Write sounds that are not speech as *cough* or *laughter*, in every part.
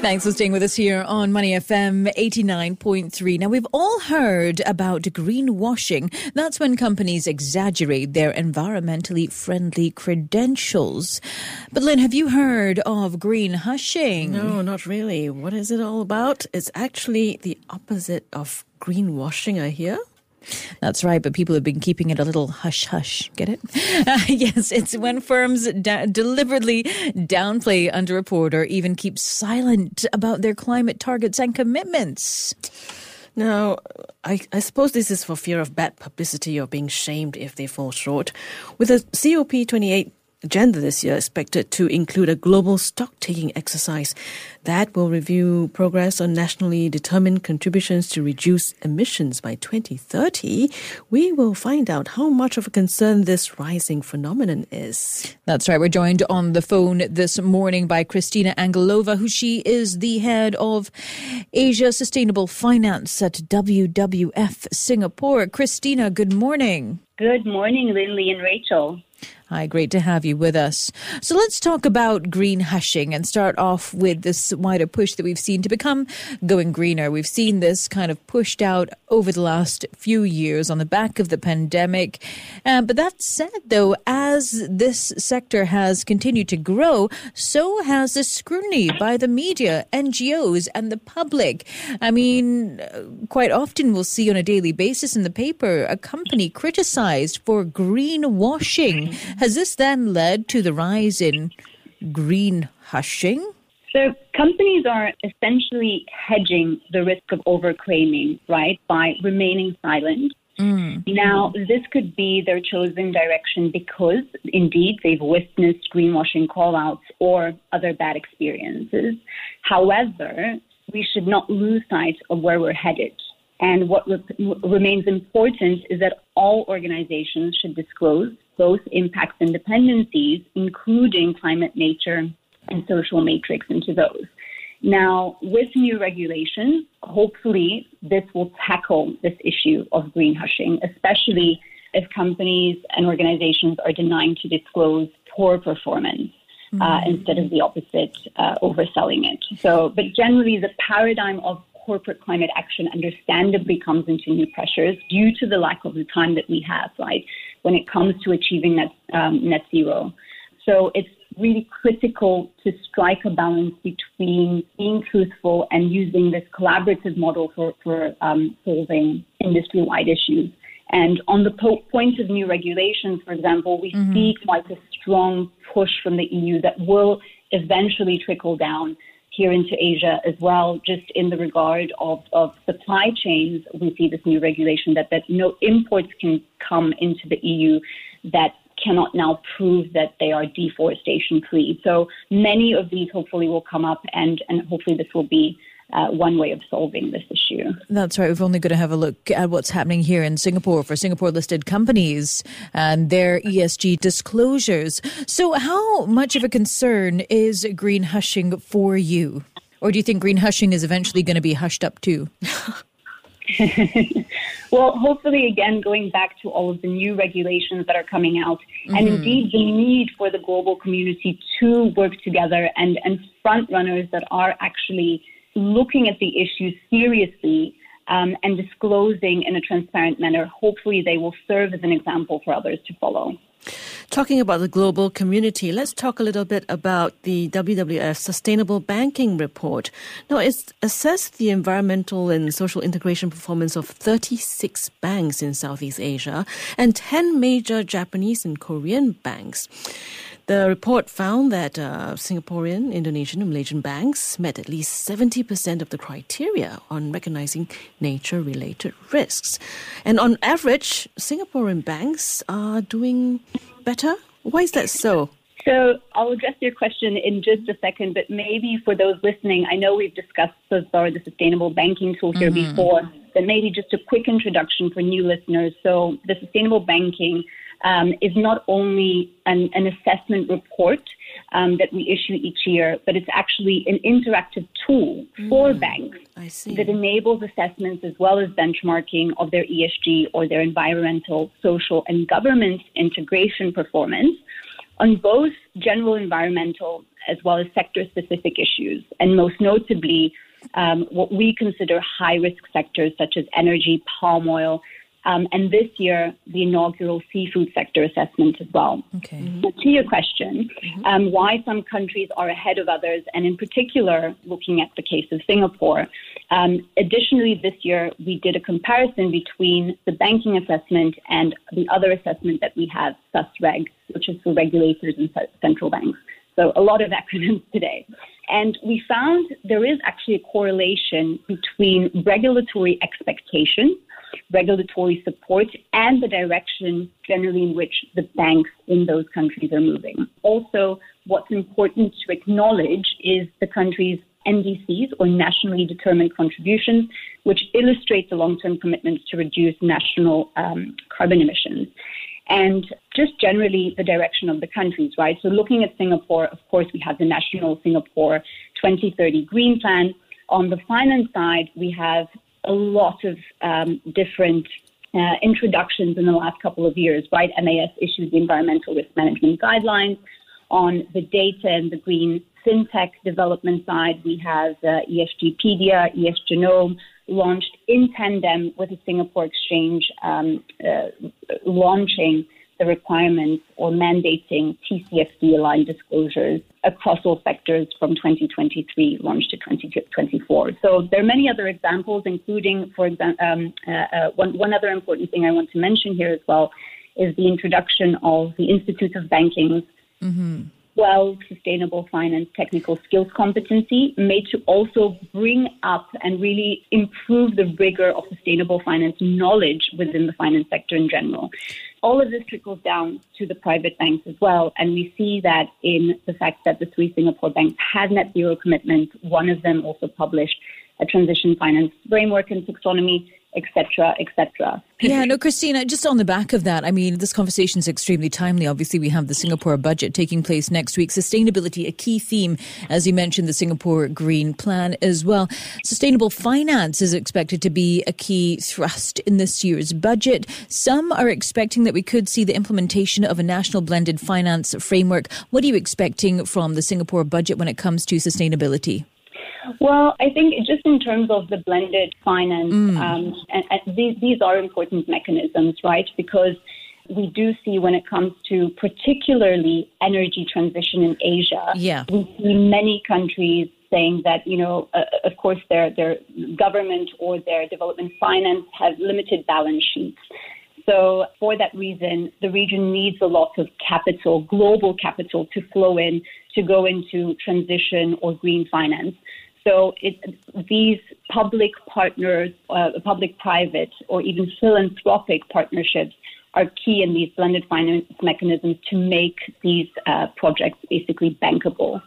Thanks for staying with us here on Money FM 89.3. Now, we've all heard about greenwashing. That's when companies exaggerate their environmentally friendly credentials. But, Lynn, have you heard of green hushing? No, not really. What is it all about? It's actually the opposite of greenwashing, I hear. That's right, but people have been keeping it a little hush hush. Get it? *laughs* Uh, yes, it's when firms da- deliberately downplay, underreport, or even keep silent about their climate targets and commitments. Now, I, I, suppose this is for fear of bad publicity or being shamed if they fall short. With a COP28 agenda this year expected to include a global stock taking exercise that will review progress on nationally determined contributions to reduce emissions by 2030. We will find out how much of a concern this rising phenomenon is. That's right. We're joined on the phone this morning by Kristina Anguelova, who she is the head of Asia Sustainable Finance at WWF Singapore. Kristina, good morning. Good morning, Lindley and Rachel. Hi, great to have you with us. So let's talk about green hushing and start off with this wider push that we've seen to become going greener. We've seen this kind of pushed out over the last few years on the back of the pandemic. Um, but that said, though, as this sector has continued to grow, so has the scrutiny by the media, NGOs, and the public. I mean, quite often we'll see on a daily basis in the paper a company criticized for greenwashing. Has this then led to the rise in green hushing? So companies are essentially hedging the risk of overclaiming, right, by remaining silent. Mm. Now, this could be their chosen direction because indeed they've witnessed greenwashing callouts or other bad experiences. However, we should not lose sight of where we're headed. And what re- remains important is that all organizations should disclose both impacts and dependencies, including climate, nature, and social matrix into those. Now, with new regulations, hopefully this will tackle this issue of green hushing, especially if companies and organizations are denying to disclose poor performance. Uh, mm-hmm. Uh, instead of the opposite, uh, overselling it. So, but generally, the paradigm of corporate climate action understandably comes into new pressures due to the lack of the time that we have, right, when it comes to achieving net, um, net zero. So it's really critical to strike a balance between being truthful and using this collaborative model for, for um, solving industry wide issues. And on the po- point of new regulations, for example, we mm-hmm. see quite a strong push from the EU that will eventually trickle down here into Asia as well, just in the regard of, of supply chains, we see this new regulation that, that no imports can come into the EU that cannot now prove that they are deforestation free. So many of these hopefully will come up and, and hopefully this will be uh, one way of solving this issue. That's right. We've only got to have a look at what's happening here in Singapore for Singapore listed companies and their ESG disclosures. So, how much of a concern is green hushing for you? Or do you think green hushing is eventually going to be hushed up too? *laughs* *laughs* well, hopefully, again, going back to all of the new regulations that are coming out, mm-hmm. and indeed the need for the global community to work together and, and front runners that are actually looking at the issue seriously um, and disclosing in a transparent manner, hopefully they will serve as an example for others to follow. Talking about the global community, let's talk a little bit about the WWF Sustainable Banking Report. Now, it's assessed the environmental and social integration performance of 36 banks in Southeast Asia and 10 major Japanese and Korean banks. The report found that uh, Singaporean, Indonesian, and Malaysian banks met at least 70% of the criteria on recognizing nature related risks. And on average, Singaporean banks are doing better. Why is that so? So I'll address your question in just a second, but maybe for those listening, I know we've discussed so far the sustainable banking tool here mm-hmm. before, but maybe just a quick introduction for new listeners. So the sustainable banking um, is not only an, an assessment report um, that we issue each year, but it's actually an interactive tool for mm. banks that enables assessments as well as benchmarking of their ESG or their environmental, social, and governance integration performance on both general environmental as well as sector specific issues, and most notably, um, what we consider high risk sectors such as energy, palm oil, um, and this year, the inaugural seafood sector assessment as well. Okay. Mm-hmm. So to your question, mm-hmm. um, why some countries are ahead of others, and in particular, looking at the case of Singapore. Um, additionally, this year, we did a comparison between the banking assessment and the other assessment that we have, SUSREG, which is for regulators and central banks. So a lot of *laughs* acronyms today. And we found there is actually a correlation between regulatory expectations regulatory support and the direction generally in which the banks in those countries are moving. Also, what's important to acknowledge is the country's NDCs or nationally determined contributions, which illustrate the long term commitments to reduce national um, carbon emissions. And just generally the direction of the countries, right? So, looking at Singapore, of course, we have the National Singapore 2030 Green Plan. On the finance side, we have a lot of um, different uh, introductions in the last couple of years, right? MAS issued the environmental risk management guidelines. On the data and the green fintech development side, we have uh, ESGpedia, ESGenome launched in tandem with the Singapore Exchange um, uh, launching the requirements or mandating TCFD aligned disclosures across all sectors from 2023 launched to 2024. So there are many other examples, including, for example, um, uh, uh, one, one other important thing I want to mention here as well is the introduction of the Institute of Banking's mm-hmm. 12 sustainable finance technical skills competency made to also bring up and really improve the rigor of sustainable finance knowledge within the finance sector in general. All of this trickles down to the private banks as well. And we see that in the fact that the three Singapore banks had net zero commitments. One of them also published a transition finance framework and taxonomy etc., etc. Yeah, no, Kristina, just on the back of that, I mean, this conversation is extremely timely. Obviously, we have the Singapore budget taking place next week. Sustainability, a key theme, as you mentioned, the Singapore Green Plan as well. Sustainable finance is expected to be a key thrust in this year's budget. Some are expecting that we could see the implementation of a national blended finance framework. What are you expecting from the Singapore budget when it comes to sustainability? Well, I think just in terms of the blended finance, mm. um, and, and these, these are important mechanisms, right? Because we do see when it comes to particularly energy transition in Asia, yeah. we see many countries saying that, you know, uh, of course, their, their government or their development finance have limited balance sheets. So, for that reason, the region needs a lot of capital, global capital, to flow in to go into transition or green finance. So it, these public partners, uh, public-private, or even philanthropic partnerships are key in these blended finance mechanisms to make these uh, projects basically bankable.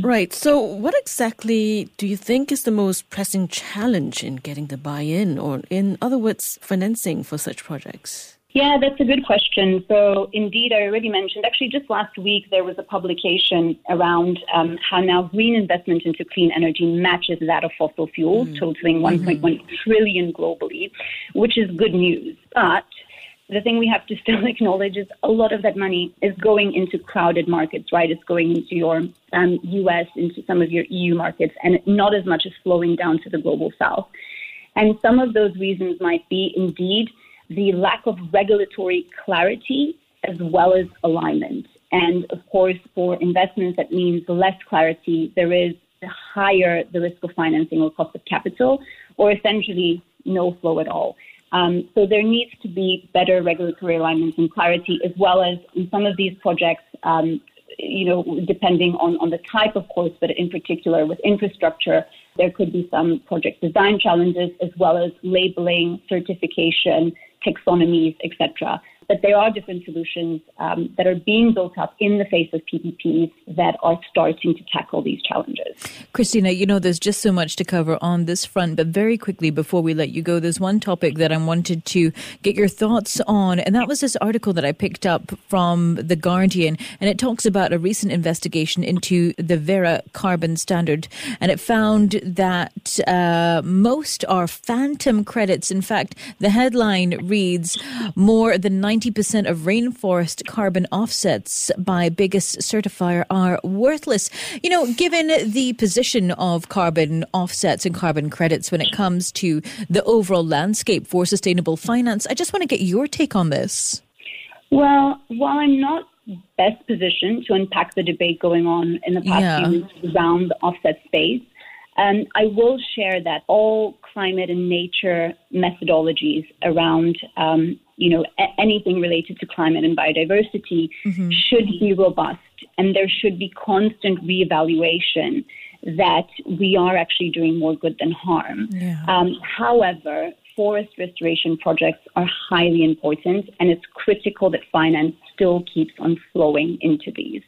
Right. So, what exactly do you think is the most pressing challenge in getting the buy in, or in other words, financing for such projects? Yeah, that's a good question. So, indeed, I already mentioned, actually, just last week, there was a publication around um, how now green investment into clean energy matches that of fossil fuels, mm. totaling mm-hmm. 1.1 trillion globally, which is good news. But the thing we have to *laughs* still acknowledge is a lot of that money is going into crowded markets, right? It's going into your um, US, into some of your EU markets, and not as much as flowing down to the global south. And some of those reasons might be indeed the lack of regulatory clarity as well as alignment. And of course, for investments, that means less clarity. There is higher the risk of financing or cost of capital, or essentially no flow at all. Um, so there needs to be better regulatory alignment and clarity, as well as in some of these projects, um, you know, depending on, on the type, of course, but in particular with infrastructure, there could be some project design challenges, as well as labeling, certification, taxonomies, etc. but there are different solutions um, that are being built up in the face of PPPs that are starting to tackle these challenges. Kristina, you know, there's just so much to cover on this front, but very quickly before we let you go, there's one topic that I wanted to get your thoughts on, and that was this article that I picked up from The Guardian, and it talks about a recent investigation into the Verra carbon standard, and it found that uh, most are phantom credits. In fact, the headline reads more than 90% of rainforest carbon offsets by biggest certifier are worthless. You know, given the position of carbon offsets and carbon credits when it comes to the overall landscape for sustainable finance, I just want to get your take on this. Well, while I'm not best positioned to unpack the debate going on in the past yeah. few weeks around the offset space, um, I will share that all climate and nature methodologies around, um, you know, a- anything related to climate and biodiversity mm-hmm. should be robust, and there should be constant reevaluation that we are actually doing more good than harm. Yeah. Um, however, forest restoration projects are highly important, and it's critical that finance still keeps on flowing into these.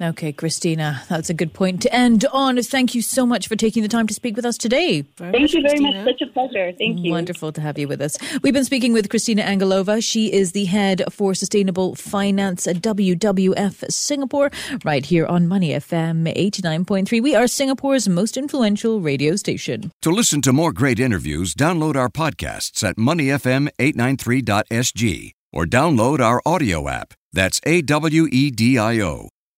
Okay, Kristina, that's a good point to end on. Thank you so much for taking the time to speak with us today. Very Thank much, you very Kristina. much. Such a pleasure. Thank you. Wonderful to have you with us. We've been speaking with Kristina Anguelova. She is the head for sustainable finance at WWF Singapore, right here on Money FM 89.3. We are Singapore's most influential radio station. To listen to more great interviews, download our podcasts at moneyfm893.sg or download our audio app. That's A W E D I O.